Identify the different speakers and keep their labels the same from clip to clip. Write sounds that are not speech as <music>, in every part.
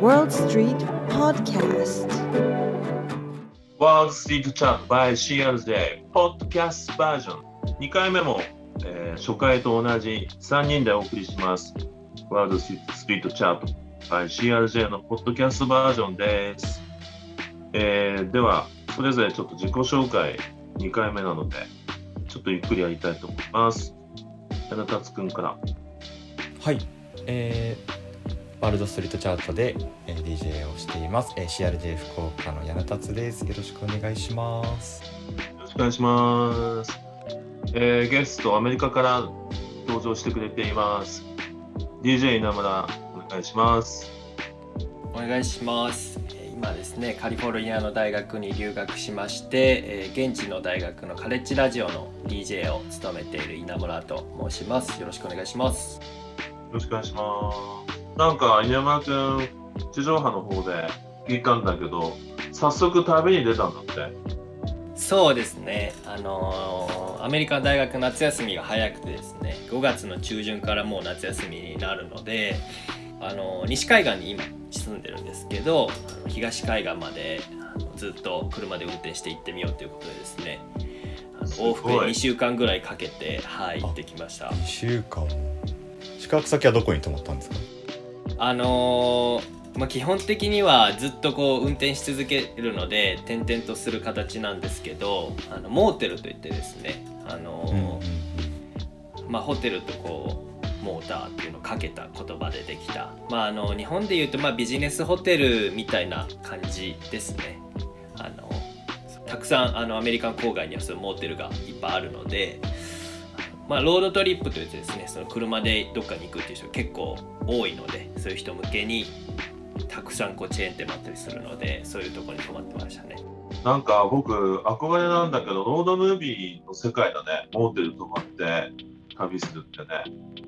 Speaker 1: World Street Podcast.
Speaker 2: ワールドストリートチャート by CRJ ポッドキャストバージョン2回目も、えー初回と同じ3人でお送りします。ワールドストリートチャート by CRJ のポッドキャストバージョンです、えーではそれぞれちょっと自己紹介2回目なのでちょっとゆっくりやりたいと思います。柳達くんから。
Speaker 3: はい、えーワールドストリートチャートで、えー DJ をしています、えー CRJ 福岡の柳達ですよろしくお願いします
Speaker 2: よろしくお願いします。えーゲスト、アメリカから登場してくれています。DJ 稲村、お願いします。
Speaker 4: お願いします。えー今ですね、カリフォルニアの大学に留学しまして、えー現地の大学のカレッジラジオの DJ を務めている稲村と申します。よろしくお願いします。
Speaker 2: よろしくお願いします。なんか、稲村くん、地上波の方で聞いたんだけど、早速旅に出たんだって。
Speaker 4: そうですね、あのーアメリカの大学夏休みが早くてですね、5月の中旬からもう夏休みになるので、あのー西海岸に今住んでるんですけど、あの東海岸まであのずっと車で運転して行ってみようということでですね、あの往復で2週間ぐらいかけて、はい、
Speaker 3: あ
Speaker 4: 行ってきました。
Speaker 3: 2週間宿泊先はどこに泊まったんですか？
Speaker 4: あのーまあ、基本的にはずっとこう運転し続けるので転々とする形なんですけどあのモーテルといってですね、あのーまあ、ホテルとこうモーターっていうのをかけた言葉でできた、まあ、あの日本でいうとまあビジネスホテルみたいな感じですね。あのたくさんあのアメリカン郊外にはそういうモーテルがいっぱいあるので、まあ、ロードトリップといってですねその車でどっかに行くっていう人結構多いのでそういう人向けにたくさんこうチェーン店もあったりするのでそういうところに泊まってましたね。
Speaker 2: なんか僕、憧れなんだけど、ロードムービーの世界だね。モーテル泊まって旅するってね。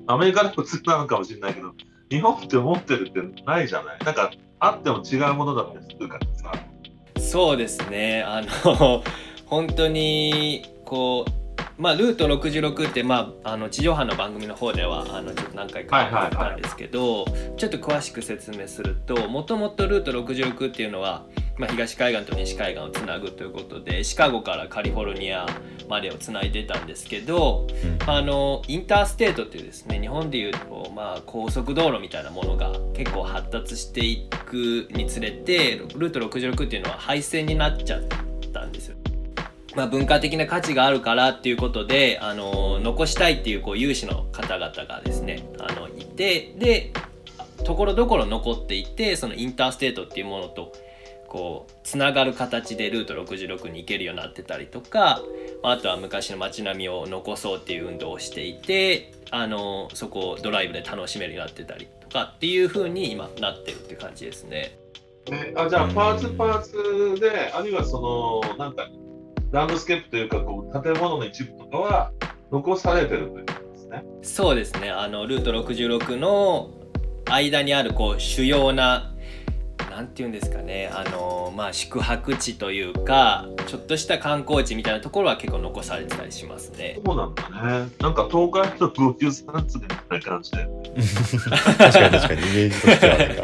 Speaker 2: アメリカでも普通なのかもしれないけど、日本ってモーテルってないじゃない？なんか、あっても違うものだったりするからさ。
Speaker 4: そうですねあの本当にこうまあルート66ってまああの地上波の番組の方ではあのちょっと何回か
Speaker 2: はいはいはい
Speaker 4: 言ったんですけど、ちょっと詳しく説明するともともとルート66っていうのは、まあ、東海岸と西海岸をつなぐということでシカゴからカリフォルニアまでをつないでたんですけど、
Speaker 3: うん
Speaker 4: あのインターステートっていうですね日本でいうと、まあ、高速道路みたいなものが結構発達していくにつれてルート66っていうのは廃線になっちゃったんですよ。まあ、文化的な価値があるからっていうことであの残したいっていうこう有志の方々がですねあのいてでところどころ残っていてそのインターステートっていうものとこうつながる形でルート66に行けるようになってたりとかああとは昔の街並みを残そうっていう運動をしていてあのそこをドライブで楽しめるようになってたりとかっていう風に今なってるって感じですね。
Speaker 2: ね、あじゃあ、パーツパーツで、あるいはその、なんか、ランドスケープというか、こう、建物の一部とかは残されてるということですね。
Speaker 4: そうですねあのルート66の間にあるこう主要ななんていうんですかねあのまあ宿泊地というかちょっとした観光地みたいなところは結構残されてたりしますね。
Speaker 2: そうなんだね。なんか、東海の53つみたいな感じで。
Speaker 3: 確かに確かにイメージとしてはなんか <laughs>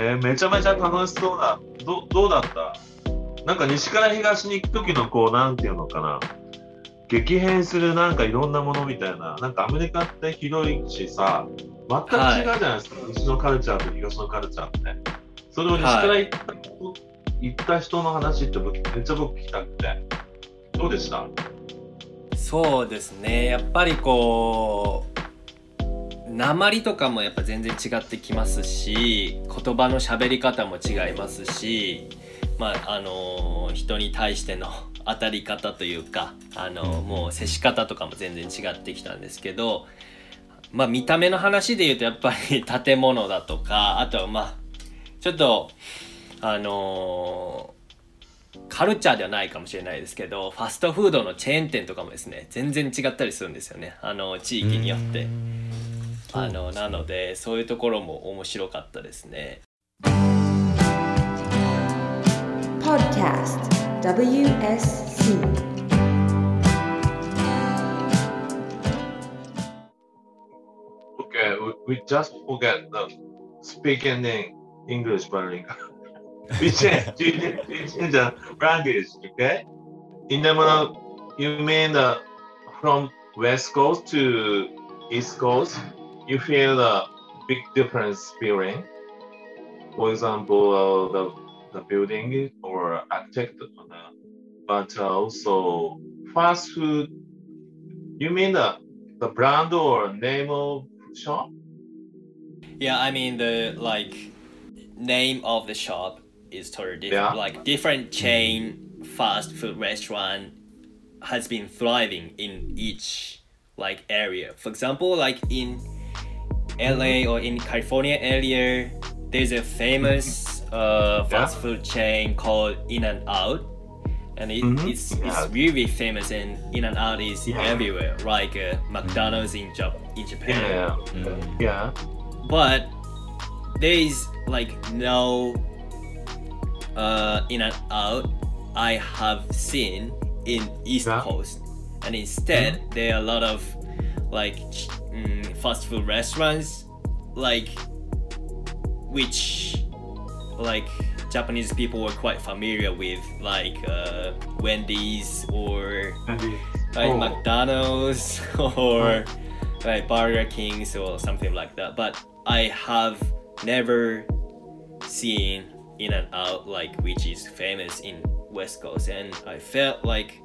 Speaker 2: えー、めちゃめちゃ楽しそうだ。どどうだった？なんか西から東に行く時のこう、なんていうのかな。激変するなんかいろんなものみたいな。なんかアメリカって広いしさ、全く違うじゃないですか。西のカルチャーと東のカルチャーって。それを西から行った,、行った人の話って僕めっちゃ僕聞きたくて。どうでした？
Speaker 4: そうですねやっぱりこう鉛とかもやっぱ全然違ってきますし言葉の喋り方も違いますしまああの人に対しての <laughs> 当たり方というかあの、
Speaker 3: うん。
Speaker 4: もう接し方とかも全然違ってきたんですけどまあ見た目の話で言うとやっぱり <laughs> 建物だとかあとはまあちょっとあのカルチャーではないかもしれないですけどファストフードのチェーン店とかもですね全然違ったりするんですよね。あの地域によって。あのなのでそういうところも面白かったですね
Speaker 1: Podcast WSC.
Speaker 2: Okay, we, we just forget the speaking in English bilingual. <laughs> we change, <laughs> we change the language, okay? In the you mean the from West Coast to East Coast, you feel a big difference feeling. For example, uh, the the building or architect, but uh, also fast food. You mean the the brand or name of shop?
Speaker 4: Yeah, I mean the like name of the shop is totally different.
Speaker 2: Yeah.
Speaker 4: Like different chain fast food restaurant has been thriving in each like area. For example, like in LA or in California area, there's a famous uh, fast
Speaker 2: Yeah.
Speaker 4: food chain called In and Out. And it,
Speaker 2: Mhm.
Speaker 4: it's,
Speaker 2: Yeah.
Speaker 4: it's really famous and In and Out is
Speaker 2: Yeah.
Speaker 4: everywhere, like uh, McDonald's in, Jap- in Japan
Speaker 2: Yeah,
Speaker 3: Mm.
Speaker 2: yeah,
Speaker 4: but there is like no uh in and out i have seen in east coast and instead there are a lot of like mm, fast food restaurants like which like japanese people were quite familiar with like uh wendy's or like
Speaker 2: Oh.
Speaker 4: McDonald's <laughs> or like Burger Kings or something like that. But I have never seen In and Out like which is famous in West Coast, and I felt like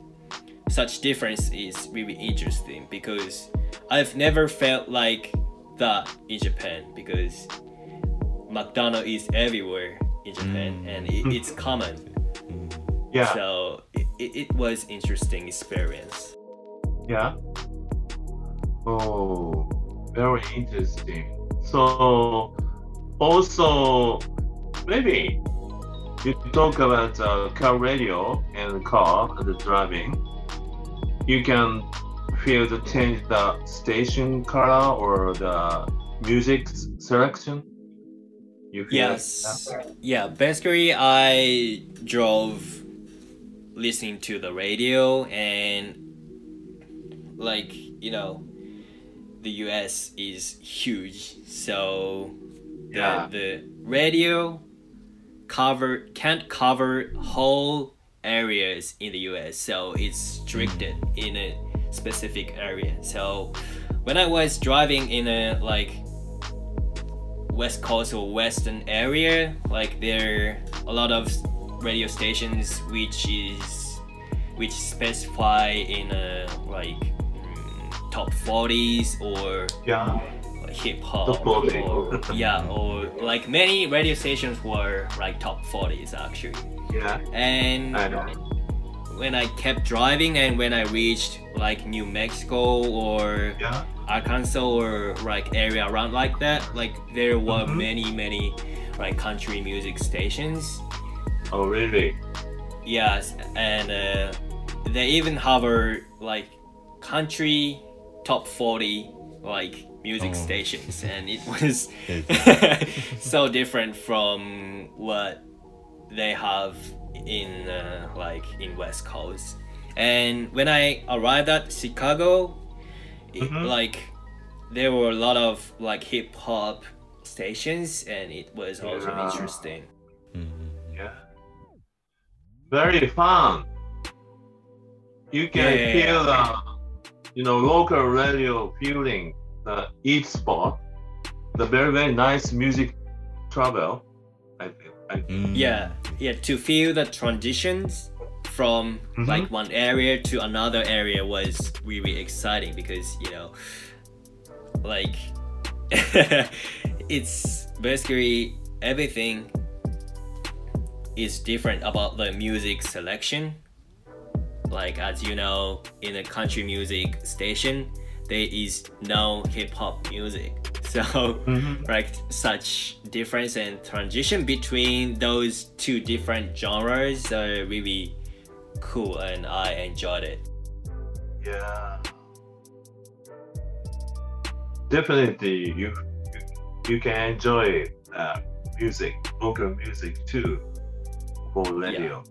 Speaker 4: such difference is really interesting because I've never felt like that in Japan because McDonald's is everywhere in Japan
Speaker 3: Mm.
Speaker 4: and it, it's common.
Speaker 3: Mm.
Speaker 2: yeah,
Speaker 4: So it, it, was interesting experience.
Speaker 2: yeah. Oh, very interesting. So, also, maybe you talk about uh, car radio and car and the driving. You can feel the change the station color or the music selection. You
Speaker 4: Yes. Yeah, basically I drove listening to the radio and like, you know, the US is huge. So the,
Speaker 2: Yeah.
Speaker 4: the radio cover can't cover whole areas in the US. So it's restricted in a specific area. So when I was driving in a like west coast or western area like there are a lot of radio stations which is which specify in a like mm, top 40s or
Speaker 2: Yeah.
Speaker 4: hip hop or yeah or like many radio stations were like top 40s actually
Speaker 2: Yeah.
Speaker 4: and
Speaker 2: I know.
Speaker 4: when I kept driving and when I reached like New Mexico or
Speaker 2: Yeah.
Speaker 4: Arkansas or like area around like that, like there were
Speaker 2: Mhm.
Speaker 4: many many like country music stations.
Speaker 2: Oh, really?
Speaker 4: Yes, and uh, they even have a like country top forty like music
Speaker 3: Oh.
Speaker 4: stations, <laughs> and it was <laughs> <laughs> so different from what they have in uh, like in West Coast. And when I arrived at Chicago, it,
Speaker 2: Mhm.
Speaker 4: like there were a lot of like hip hop stations, and it was also
Speaker 2: Yeah.
Speaker 4: interesting.
Speaker 3: Mm.
Speaker 2: Yeah. Very fun. You can
Speaker 4: Yeah.
Speaker 2: feel the, you know, local radio feeling the each spot. The very very nice music travel. I think. I.
Speaker 3: Mm.
Speaker 4: Yeah, yeah. To feel the transitions from
Speaker 2: Mhm.
Speaker 4: like one area to another area was really exciting because you know, like, <laughs> it's basically everything is different about the music selection. Like as you know, in a country music station, there is no hip hop music. <laughs> So
Speaker 2: Mhm.
Speaker 4: like such difference and transition between those two different genres are really cool and I enjoyed it.
Speaker 2: Yeah. Definitely, you you, you can enjoy uh, music, local music too, for radio.